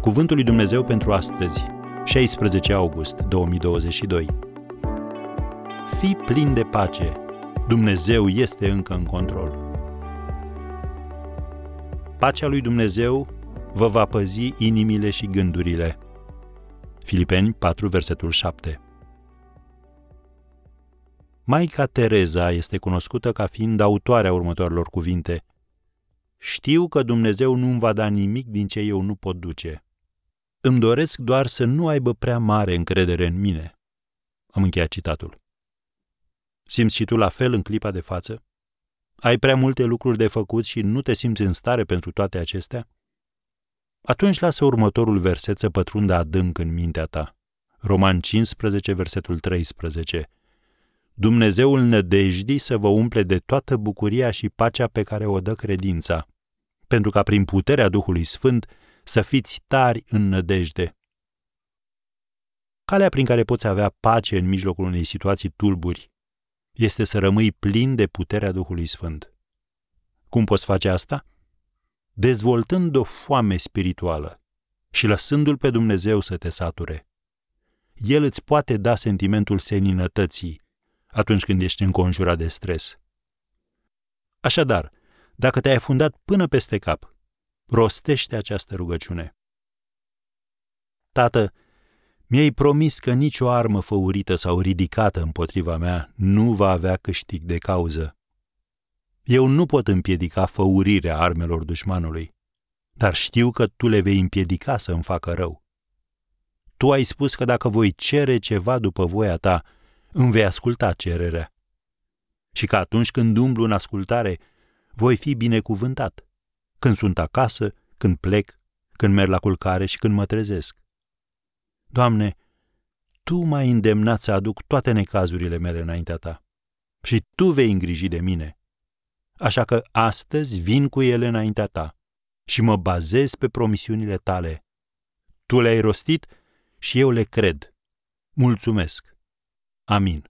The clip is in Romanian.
Cuvântul lui Dumnezeu pentru astăzi, 16 august 2022. Fii plin de pace. Dumnezeu este încă în control. Pacea lui Dumnezeu vă va păzi inimile și gândurile. Filipeni 4, versetul 7. Maica Tereza este cunoscută ca fiind autoarea următoarelor cuvinte. Știu că Dumnezeu nu îmi va da nimic din ce eu nu pot duce. Îmi doresc doar să nu aibă prea mare încredere în mine. Am încheiat citatul. Simți și tu la fel în clipa de față? Ai prea multe lucruri de făcut și nu te simți în stare pentru toate acestea? Atunci lasă următorul verset să pătrundă adânc în mintea ta. Roman 15, versetul 13. Dumnezeul nădejdii să vă umple de toată bucuria și pacea pe care o dă credința, pentru ca prin puterea Duhului Sfânt să fiți tari în nădejde. Calea prin care poți avea pace în mijlocul unei situații tulburi este să rămâi plin de puterea Duhului Sfânt. Cum poți face asta? Dezvoltând o foame spirituală și lăsându-L pe Dumnezeu să te sature. El îți poate da sentimentul seninătății atunci când ești înconjurat de stres. Așadar, dacă te-ai fundat până peste cap, rostește această rugăciune. Tată, mi-ai promis că nicio armă făurită sau ridicată împotriva mea nu va avea câștig de cauză. Eu nu pot împiedica făurirea armelor dușmanului, dar știu că tu le vei împiedica să îmi facă rău. Tu ai spus că dacă voi cere ceva după voia ta, îmi vei asculta cererea. Și că atunci când umblu în ascultare, voi fi binecuvântat. Când sunt acasă, când plec, când merg la culcare și când mă trezesc. Doamne, Tu m-ai îndemnat să aduc toate necazurile mele înaintea Ta și Tu vei îngriji de mine. Așa că astăzi vin cu ele înaintea Ta și mă bazez pe promisiunile Tale. Tu le-ai rostit și eu le cred. Mulțumesc! Amin.